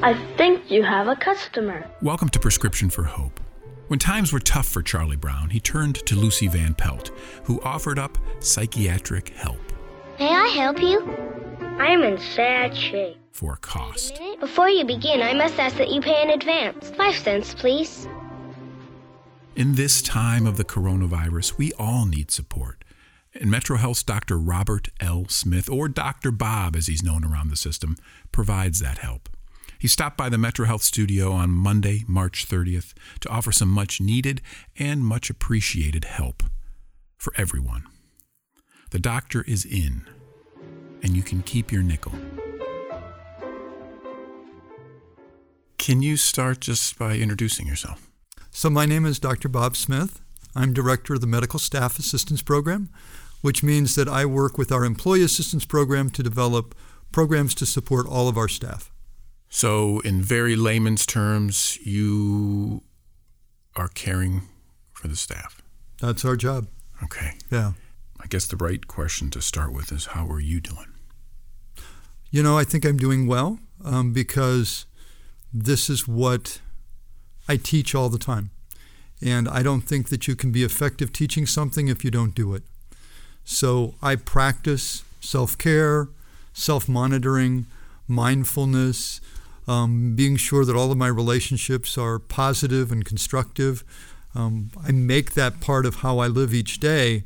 I think you have a customer. Welcome to Prescription for Hope. When times were tough for Charlie Brown, he turned to Lucy Van Pelt, who offered up psychiatric help. May I help you? I am in sad shape. For a cost. Before you begin, I must ask that you pay in advance. Five cents, please. In this time of the coronavirus, we all need support. And MetroHealth's Dr. Robert L. Smith, or Dr. Bob as he's known around the system, provides that help. He stopped by the MetroHealth studio on Monday, March 30th, to offer some much needed and much appreciated help for everyone. The doctor is in, and you can keep your nickel. Can you start just by introducing yourself? So, my name is Dr. Bob Smith. I'm director of the Medical Staff Assistance Program, which means that I work with our Employee Assistance Program to develop programs to support all of our staff. So, in very layman's terms, you are caring for the staff. That's our job. Okay. Yeah. I guess the right question to start with is how are you doing? You know, I think I'm doing well um, because this is what I teach all the time. And I don't think that you can be effective teaching something if you don't do it. So I practice self care, self monitoring, mindfulness, um, being sure that all of my relationships are positive and constructive. Um, I make that part of how I live each day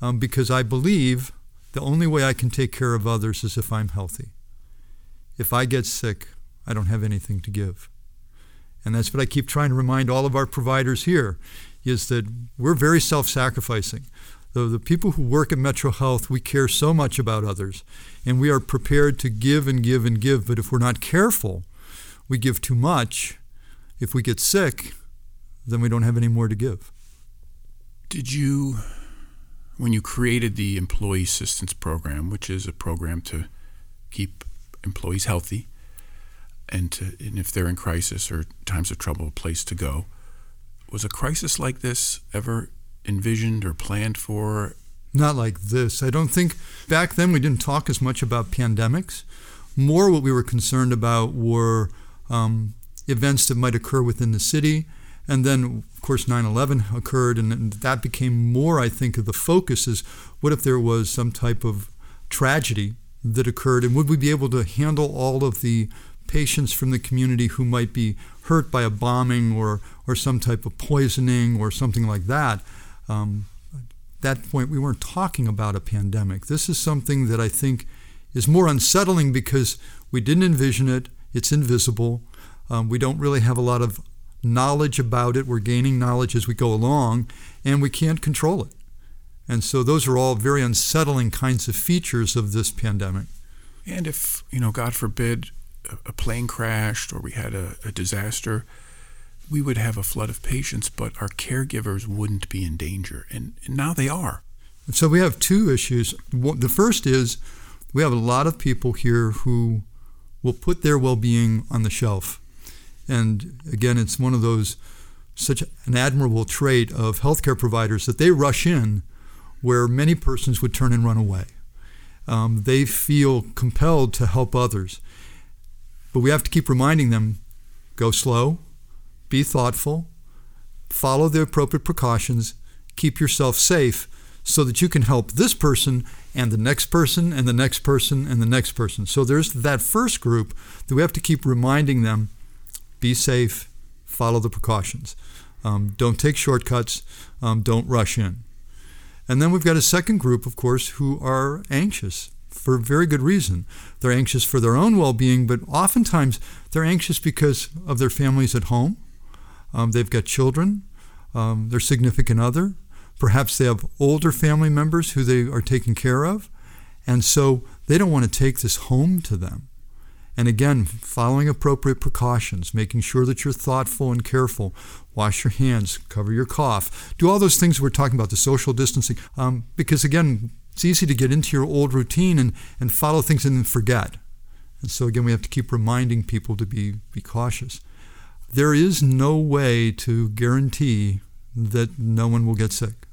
um, because I believe the only way I can take care of others is if I'm healthy. If I get sick, I don't have anything to give. And that's what I keep trying to remind all of our providers here is that we're very self-sacrificing. The, the people who work at Metro Health, we care so much about others, and we are prepared to give and give and give. But if we're not careful, we give too much. If we get sick, then we don't have any more to give. Did you, when you created the Employee Assistance Program, which is a program to keep employees healthy, and, to, and if they're in crisis or times of trouble, a place to go. Was a crisis like this ever envisioned or planned for? Not like this. I don't think back then we didn't talk as much about pandemics. More what we were concerned about were um, events that might occur within the city. And then, of course, 9 11 occurred, and, and that became more, I think, of the focus is what if there was some type of tragedy that occurred, and would we be able to handle all of the patients from the community who might be hurt by a bombing or, or some type of poisoning or something like that. Um, at that point, we weren't talking about a pandemic. This is something that I think is more unsettling because we didn't envision it, it's invisible. Um, we don't really have a lot of knowledge about it. We're gaining knowledge as we go along, and we can't control it. And so, those are all very unsettling kinds of features of this pandemic. And if, you know, God forbid, a plane crashed or we had a, a disaster, we would have a flood of patients, but our caregivers wouldn't be in danger. And, and now they are. So we have two issues. The first is we have a lot of people here who will put their well being on the shelf. And again, it's one of those, such an admirable trait of healthcare providers that they rush in where many persons would turn and run away. Um, they feel compelled to help others. But we have to keep reminding them go slow, be thoughtful, follow the appropriate precautions, keep yourself safe so that you can help this person and the next person and the next person and the next person. So there's that first group that we have to keep reminding them be safe, follow the precautions. Um, don't take shortcuts, um, don't rush in. And then we've got a second group, of course, who are anxious for very good reason. They're anxious for their own well being, but oftentimes they're anxious because of their families at home. Um, they've got children, um, their significant other. Perhaps they have older family members who they are taking care of. And so they don't want to take this home to them. And again, following appropriate precautions, making sure that you're thoughtful and careful. Wash your hands, cover your cough, do all those things we're talking about, the social distancing. Um, because again, it's easy to get into your old routine and, and follow things and then forget. And so, again, we have to keep reminding people to be, be cautious. There is no way to guarantee that no one will get sick.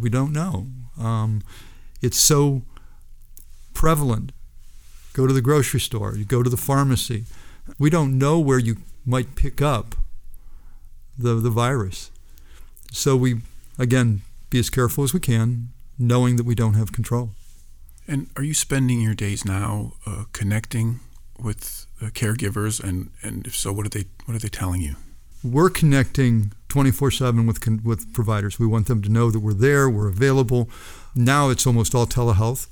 We don't know. Um, it's so prevalent. Go to the grocery store, you go to the pharmacy. We don't know where you might pick up the, the virus. So we, again, be as careful as we can, knowing that we don't have control. And are you spending your days now uh, connecting with uh, caregivers? And, and if so, what are they what are they telling you? We're connecting 24/7 with with providers. We want them to know that we're there, we're available. Now it's almost all telehealth,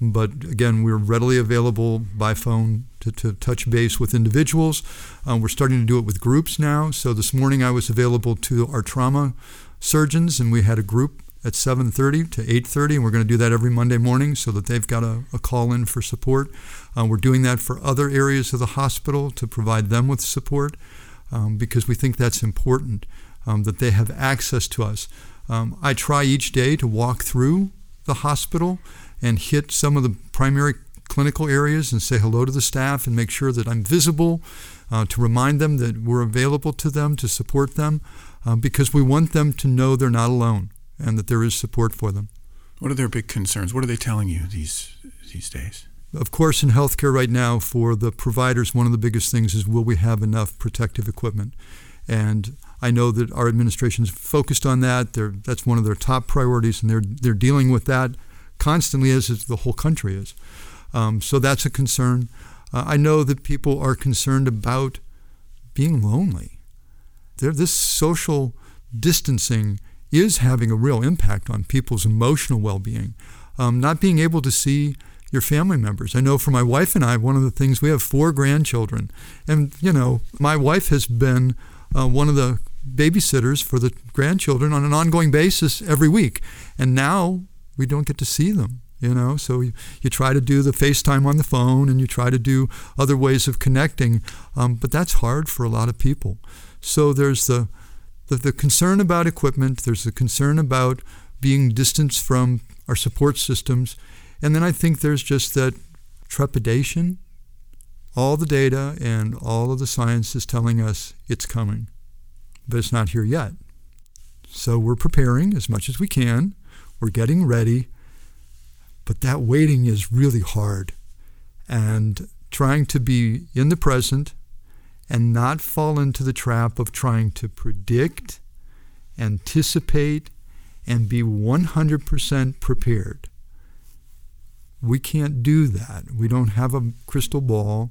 but again, we're readily available by phone to, to touch base with individuals. Um, we're starting to do it with groups now. So this morning I was available to our trauma surgeons, and we had a group at 7.30 to 8.30 and we're going to do that every monday morning so that they've got a, a call in for support uh, we're doing that for other areas of the hospital to provide them with support um, because we think that's important um, that they have access to us um, i try each day to walk through the hospital and hit some of the primary clinical areas and say hello to the staff and make sure that i'm visible uh, to remind them that we're available to them to support them uh, because we want them to know they're not alone and that there is support for them. What are their big concerns? What are they telling you these these days? Of course, in healthcare right now, for the providers, one of the biggest things is will we have enough protective equipment? And I know that our administration is focused on that. They're, that's one of their top priorities, and they're they're dealing with that constantly, as, as the whole country is. Um, so that's a concern. Uh, I know that people are concerned about being lonely. They're, this social distancing is having a real impact on people's emotional well being. Um, not being able to see your family members. I know for my wife and I, one of the things, we have four grandchildren. And, you know, my wife has been uh, one of the babysitters for the grandchildren on an ongoing basis every week. And now we don't get to see them. You know, so you, you try to do the FaceTime on the phone and you try to do other ways of connecting, um, but that's hard for a lot of people. So there's the the, the concern about equipment, there's the concern about being distanced from our support systems, and then I think there's just that trepidation. All the data and all of the science is telling us it's coming, but it's not here yet. So we're preparing as much as we can. We're getting ready, but that waiting is really hard. And trying to be in the present and not fall into the trap of trying to predict, anticipate, and be 100% prepared. We can't do that. We don't have a crystal ball,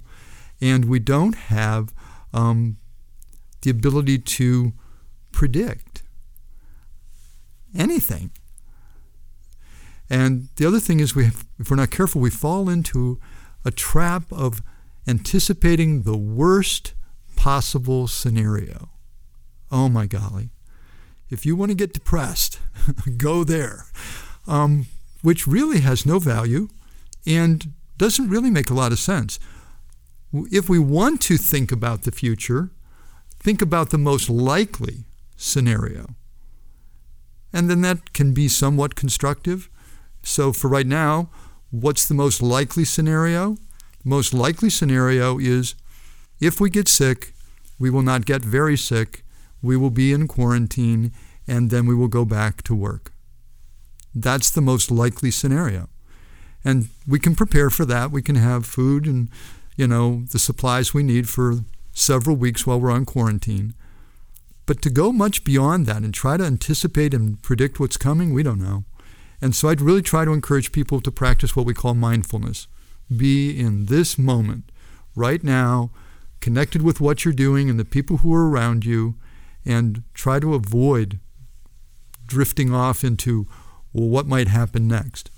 and we don't have um, the ability to predict anything. And the other thing is, we have, if we're not careful, we fall into a trap of anticipating the worst possible scenario. Oh my golly. If you want to get depressed, go there, um, which really has no value and doesn't really make a lot of sense. If we want to think about the future, think about the most likely scenario. And then that can be somewhat constructive. So, for right now, what's the most likely scenario? The most likely scenario is if we get sick, we will not get very sick. We will be in quarantine and then we will go back to work. That's the most likely scenario. And we can prepare for that. We can have food and, you know, the supplies we need for several weeks while we're on quarantine. But to go much beyond that and try to anticipate and predict what's coming, we don't know. And so I'd really try to encourage people to practice what we call mindfulness. Be in this moment, right now, connected with what you're doing and the people who are around you, and try to avoid drifting off into, well, what might happen next?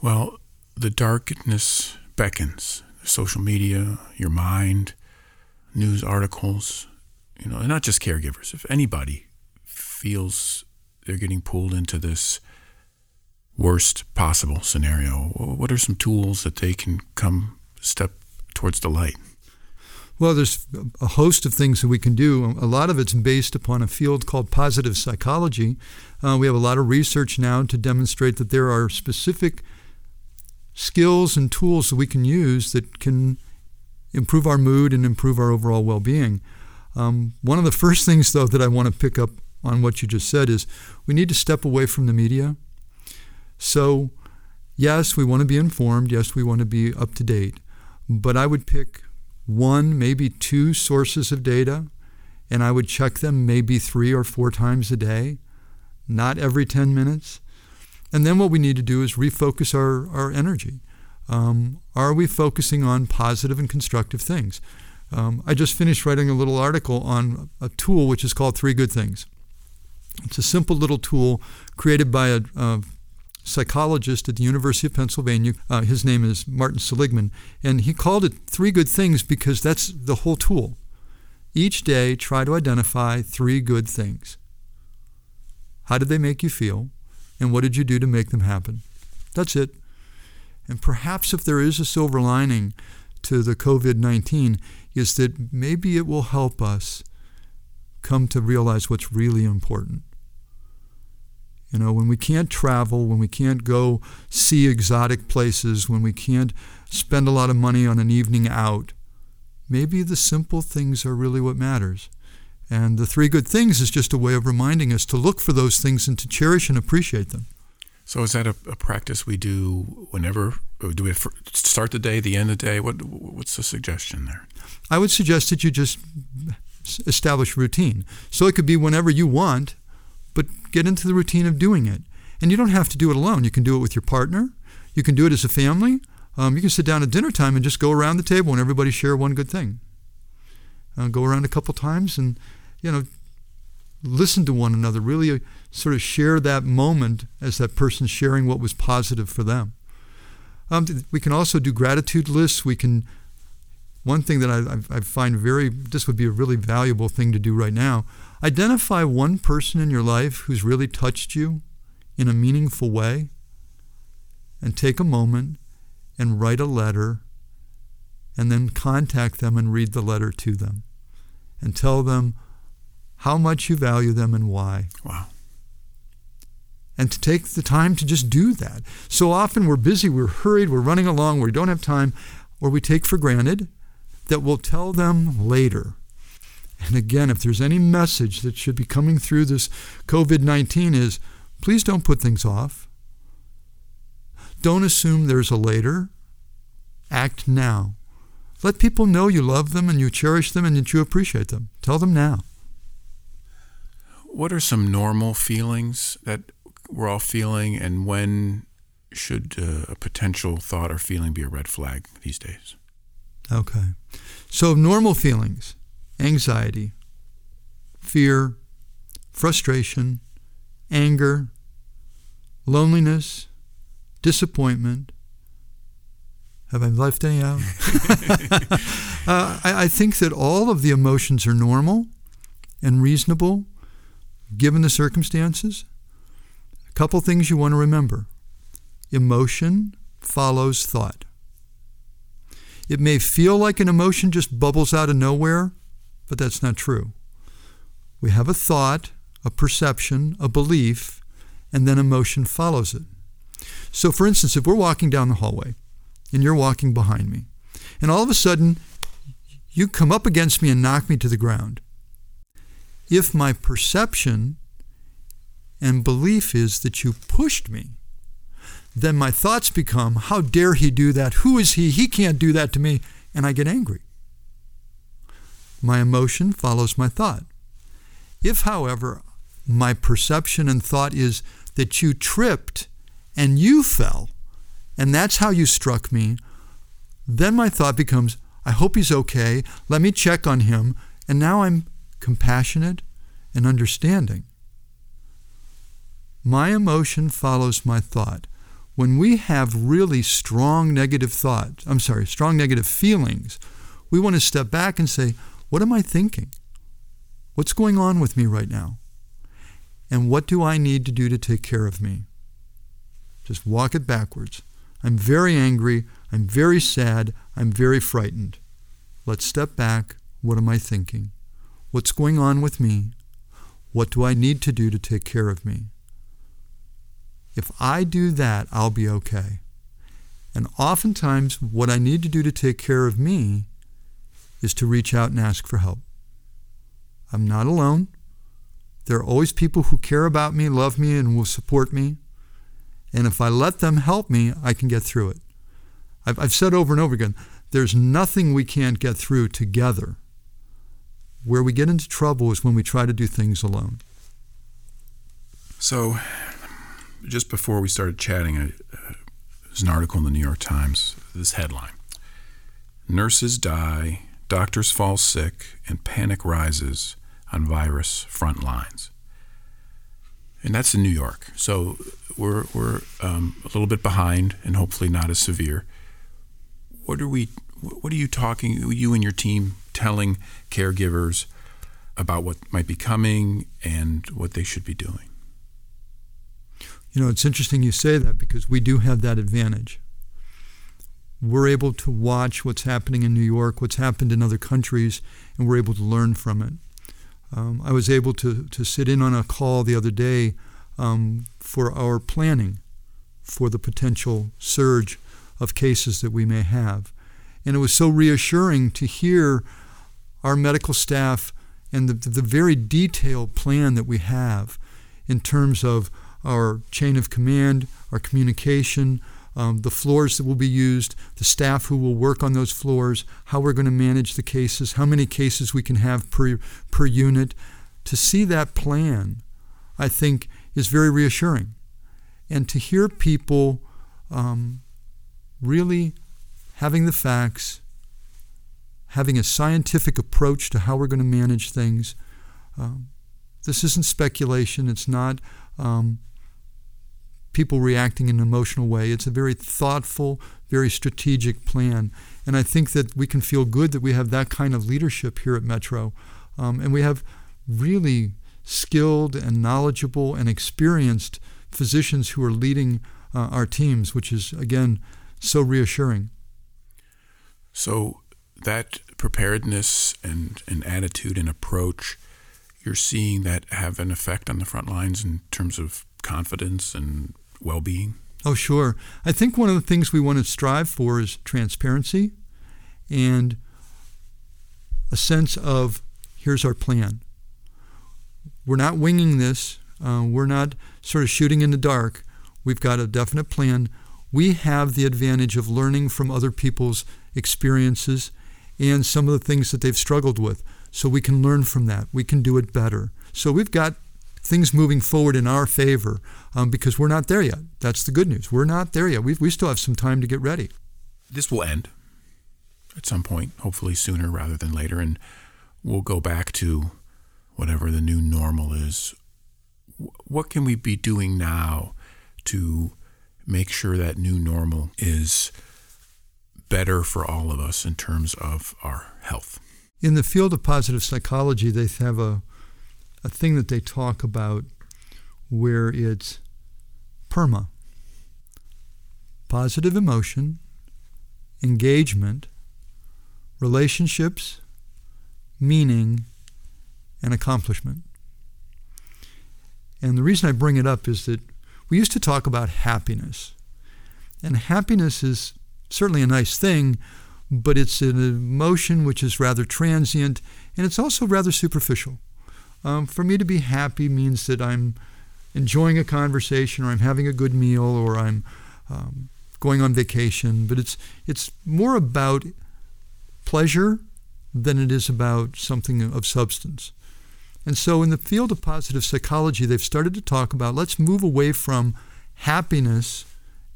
Well, the darkness beckons. Social media, your mind, news articles, you know, and not just caregivers. If anybody feels they're getting pulled into this worst possible scenario, what are some tools that they can come step towards the light? Well, there's a host of things that we can do. A lot of it's based upon a field called positive psychology. Uh, we have a lot of research now to demonstrate that there are specific skills and tools that we can use that can improve our mood and improve our overall well being. Um, one of the first things, though, that I want to pick up on what you just said is we need to step away from the media. So, yes, we want to be informed. Yes, we want to be up to date. But I would pick one, maybe two sources of data, and I would check them maybe three or four times a day, not every 10 minutes. And then what we need to do is refocus our, our energy. Um, are we focusing on positive and constructive things? Um, I just finished writing a little article on a tool which is called Three Good Things. It's a simple little tool created by a, a psychologist at the University of Pennsylvania. Uh, his name is Martin Seligman, and he called it Three Good Things because that's the whole tool. Each day, try to identify three good things. How did they make you feel? And what did you do to make them happen? That's it. And perhaps if there is a silver lining to the COVID 19, is that maybe it will help us come to realize what's really important. You know, when we can't travel, when we can't go see exotic places, when we can't spend a lot of money on an evening out, maybe the simple things are really what matters. And the three good things is just a way of reminding us to look for those things and to cherish and appreciate them. So is that a, a practice we do whenever? Do we start the day, the end of the day? What What's the suggestion there? I would suggest that you just establish routine. So it could be whenever you want, but get into the routine of doing it. And you don't have to do it alone. You can do it with your partner. You can do it as a family. Um, you can sit down at dinner time and just go around the table and everybody share one good thing. Uh, go around a couple times and, you know, listen to one another. Really uh, sort of share that moment as that person sharing what was positive for them. Um, we can also do gratitude lists. We can one thing that I, I, find very, this would be a really valuable thing to do right now. Identify one person in your life who's really touched you in a meaningful way and take a moment and write a letter and then contact them and read the letter to them and tell them how much you value them and why. Wow. And to take the time to just do that. So often we're busy, we're hurried, we're running along, we don't have time, or we take for granted that we'll tell them later. And again, if there's any message that should be coming through this COVID 19 is please don't put things off. Don't assume there's a later. Act now. Let people know you love them and you cherish them and that you appreciate them. Tell them now. What are some normal feelings that we're all feeling, and when should uh, a potential thought or feeling be a red flag these days? Okay. So, normal feelings anxiety, fear, frustration, anger, loneliness, disappointment. Have I left any out? uh, I, I think that all of the emotions are normal and reasonable given the circumstances. A couple things you want to remember emotion follows thought. It may feel like an emotion just bubbles out of nowhere, but that's not true. We have a thought, a perception, a belief, and then emotion follows it. So, for instance, if we're walking down the hallway and you're walking behind me, and all of a sudden you come up against me and knock me to the ground, if my perception and belief is that you pushed me, then my thoughts become, How dare he do that? Who is he? He can't do that to me. And I get angry. My emotion follows my thought. If, however, my perception and thought is that you tripped and you fell, and that's how you struck me, then my thought becomes, I hope he's okay. Let me check on him. And now I'm compassionate and understanding. My emotion follows my thought when we have really strong negative thoughts, I'm sorry, strong negative feelings, we want to step back and say, what am I thinking? What's going on with me right now? And what do I need to do to take care of me? Just walk it backwards. I'm very angry. I'm very sad. I'm very frightened. Let's step back. What am I thinking? What's going on with me? What do I need to do to take care of me? If I do that, I'll be okay. And oftentimes, what I need to do to take care of me is to reach out and ask for help. I'm not alone. There are always people who care about me, love me, and will support me. And if I let them help me, I can get through it. I've, I've said over and over again there's nothing we can't get through together. Where we get into trouble is when we try to do things alone. So, just before we started chatting, uh, there's an article in the New York Times, this headline Nurses die, doctors fall sick, and panic rises on virus front lines. And that's in New York. So we're, we're um, a little bit behind and hopefully not as severe. What are we, what are you talking, you and your team telling caregivers about what might be coming and what they should be doing? You know, it's interesting you say that because we do have that advantage. We're able to watch what's happening in New York, what's happened in other countries, and we're able to learn from it. Um, I was able to, to sit in on a call the other day um, for our planning for the potential surge of cases that we may have. And it was so reassuring to hear our medical staff and the, the very detailed plan that we have in terms of our chain of command, our communication, um, the floors that will be used, the staff who will work on those floors, how we're going to manage the cases, how many cases we can have per, per unit. To see that plan, I think, is very reassuring. And to hear people um, really having the facts, having a scientific approach to how we're going to manage things. Um, this isn't speculation. It's not um, people reacting in an emotional way. It's a very thoughtful, very strategic plan. And I think that we can feel good that we have that kind of leadership here at Metro. Um, and we have really skilled and knowledgeable and experienced physicians who are leading uh, our teams, which is, again, so reassuring. So, that preparedness and, and attitude and approach, you're seeing that have an effect on the front lines in terms of confidence and well being? Oh, sure. I think one of the things we want to strive for is transparency and a sense of here's our plan. We're not winging this, uh, we're not sort of shooting in the dark. We've got a definite plan. We have the advantage of learning from other people's experiences and some of the things that they've struggled with. So we can learn from that. We can do it better. So we've got things moving forward in our favor um, because we're not there yet. That's the good news. We're not there yet. we we still have some time to get ready. This will end at some point, hopefully sooner rather than later, and we'll go back to whatever the new normal is. What can we be doing now to make sure that new normal is better for all of us in terms of our health? In the field of positive psychology, they have a a thing that they talk about where it's PERMA positive emotion, engagement, relationships, meaning, and accomplishment. And the reason I bring it up is that we used to talk about happiness. And happiness is certainly a nice thing, but it's an emotion which is rather transient and it's also rather superficial. Um, for me to be happy means that I'm enjoying a conversation or I'm having a good meal or I'm um, going on vacation. But it's, it's more about pleasure than it is about something of substance. And so, in the field of positive psychology, they've started to talk about let's move away from happiness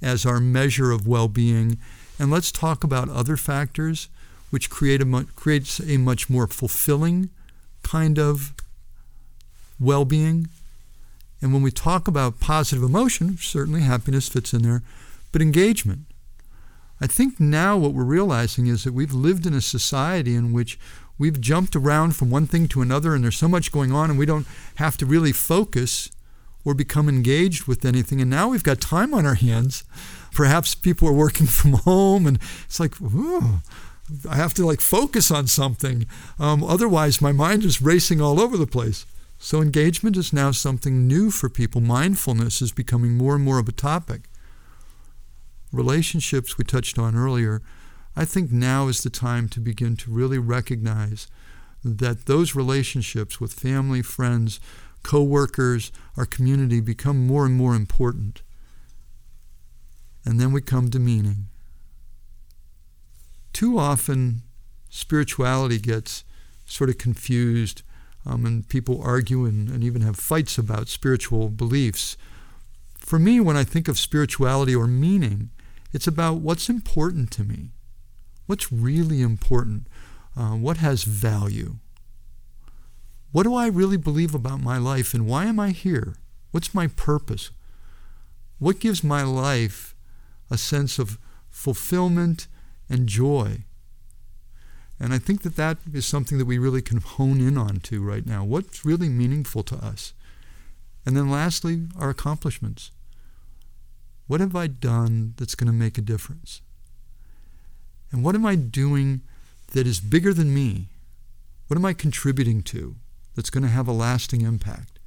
as our measure of well being and let's talk about other factors which create a, creates a much more fulfilling kind of well being. And when we talk about positive emotion, certainly happiness fits in there, but engagement. I think now what we're realizing is that we've lived in a society in which we've jumped around from one thing to another and there's so much going on and we don't have to really focus or become engaged with anything. And now we've got time on our hands. Perhaps people are working from home and it's like, ooh, I have to like focus on something. Um, otherwise, my mind is racing all over the place. So engagement is now something new for people. Mindfulness is becoming more and more of a topic. Relationships we touched on earlier. I think now is the time to begin to really recognize that those relationships with family, friends, co-workers, our community become more and more important. And then we come to meaning. too often spirituality gets sort of confused um, and people argue and, and even have fights about spiritual beliefs. For me, when I think of spirituality or meaning, it's about what's important to me. What's really important? Uh, what has value? What do I really believe about my life and why am I here? What's my purpose? What gives my life a sense of fulfillment and joy? And I think that that is something that we really can hone in on to right now. What's really meaningful to us? And then lastly, our accomplishments. What have I done that's going to make a difference? And what am I doing that is bigger than me? What am I contributing to that's going to have a lasting impact?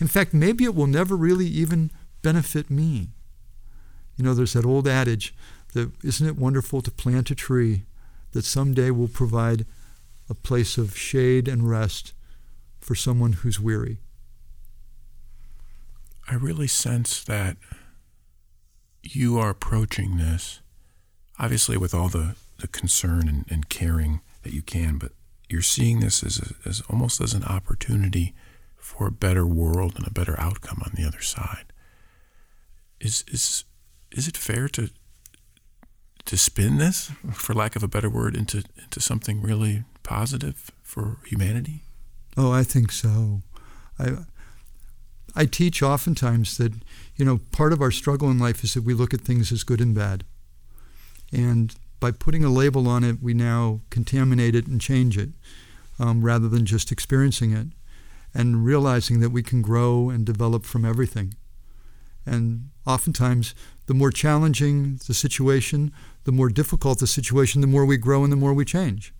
In fact, maybe it will never really even benefit me. You know, there's that old adage that isn't it wonderful to plant a tree that someday will provide a place of shade and rest for someone who's weary. I really sense that you are approaching this, obviously with all the, the concern and, and caring that you can, but you're seeing this as, a, as almost as an opportunity for a better world and a better outcome on the other side. Is, is, is it fair to to spin this, for lack of a better word, into into something really positive for humanity? Oh, I think so. I I teach oftentimes that you know part of our struggle in life is that we look at things as good and bad, and by putting a label on it, we now contaminate it and change it, um, rather than just experiencing it, and realizing that we can grow and develop from everything. And oftentimes, the more challenging the situation, the more difficult the situation, the more we grow and the more we change.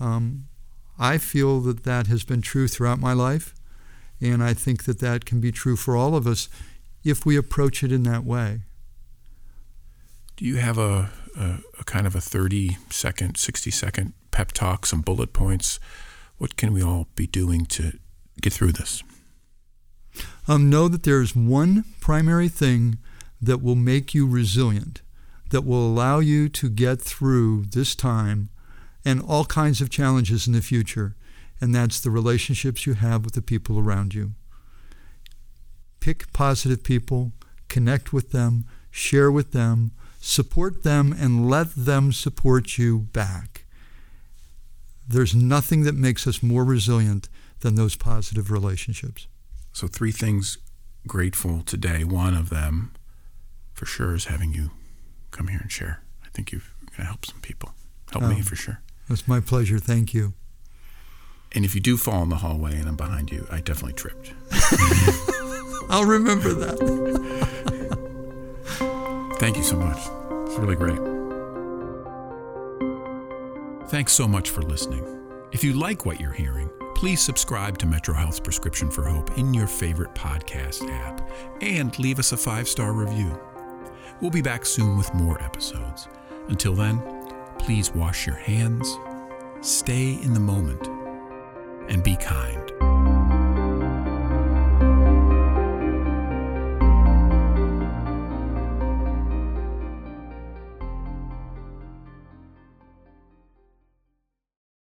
Um, I feel that that has been true throughout my life, and I think that that can be true for all of us if we approach it in that way. Do you have a, a, a kind of a 30 second, 60 second pep talk, some bullet points? What can we all be doing to get through this? Um, know that there's one primary thing that will make you resilient, that will allow you to get through this time and all kinds of challenges in the future, and that's the relationships you have with the people around you. Pick positive people, connect with them, share with them, support them, and let them support you back. There's nothing that makes us more resilient than those positive relationships. So, three things grateful today. One of them for sure is having you come here and share. I think you're going to help some people. Help me oh, for sure. It's my pleasure. Thank you. And if you do fall in the hallway and I'm behind you, I definitely tripped. I'll remember that. Thank you so much. It's really great. Thanks so much for listening. If you like what you're hearing, please subscribe to Metro Health's Prescription for Hope in your favorite podcast app and leave us a five star review. We'll be back soon with more episodes. Until then, please wash your hands, stay in the moment, and be kind.